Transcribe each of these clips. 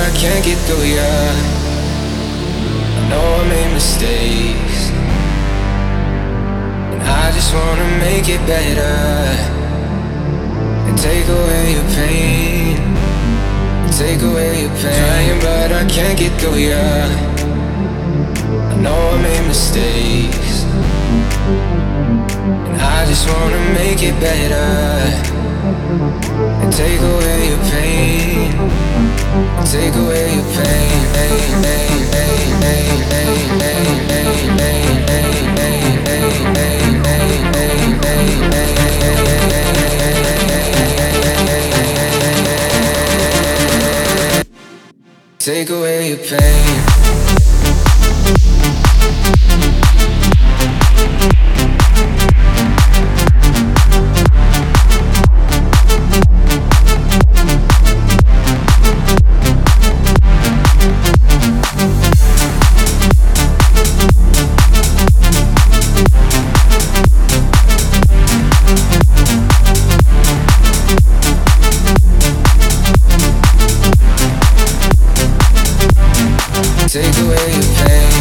I can't get through ya. I know I made mistakes, and I just wanna make it better and take away your pain, take away your pain. Trying, but I can't get through ya. I know I made mistakes, and I just wanna make it better and take away your pain, Take away your pain. Take away your pain.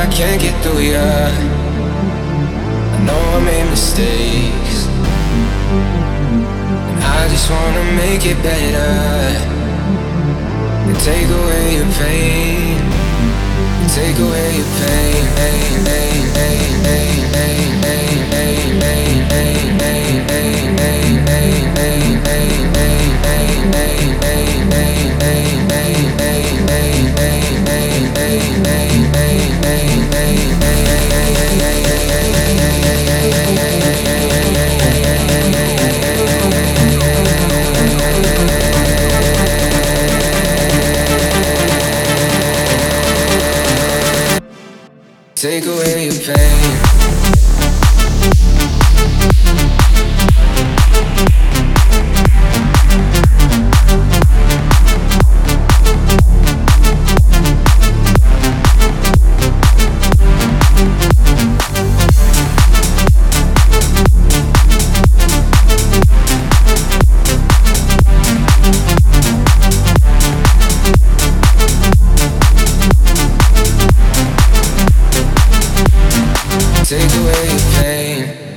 I can't get through ya. I know I made mistakes, and I just wanna make it better and take away your pain, and take away your pain. Take away your pain. Take away your pain.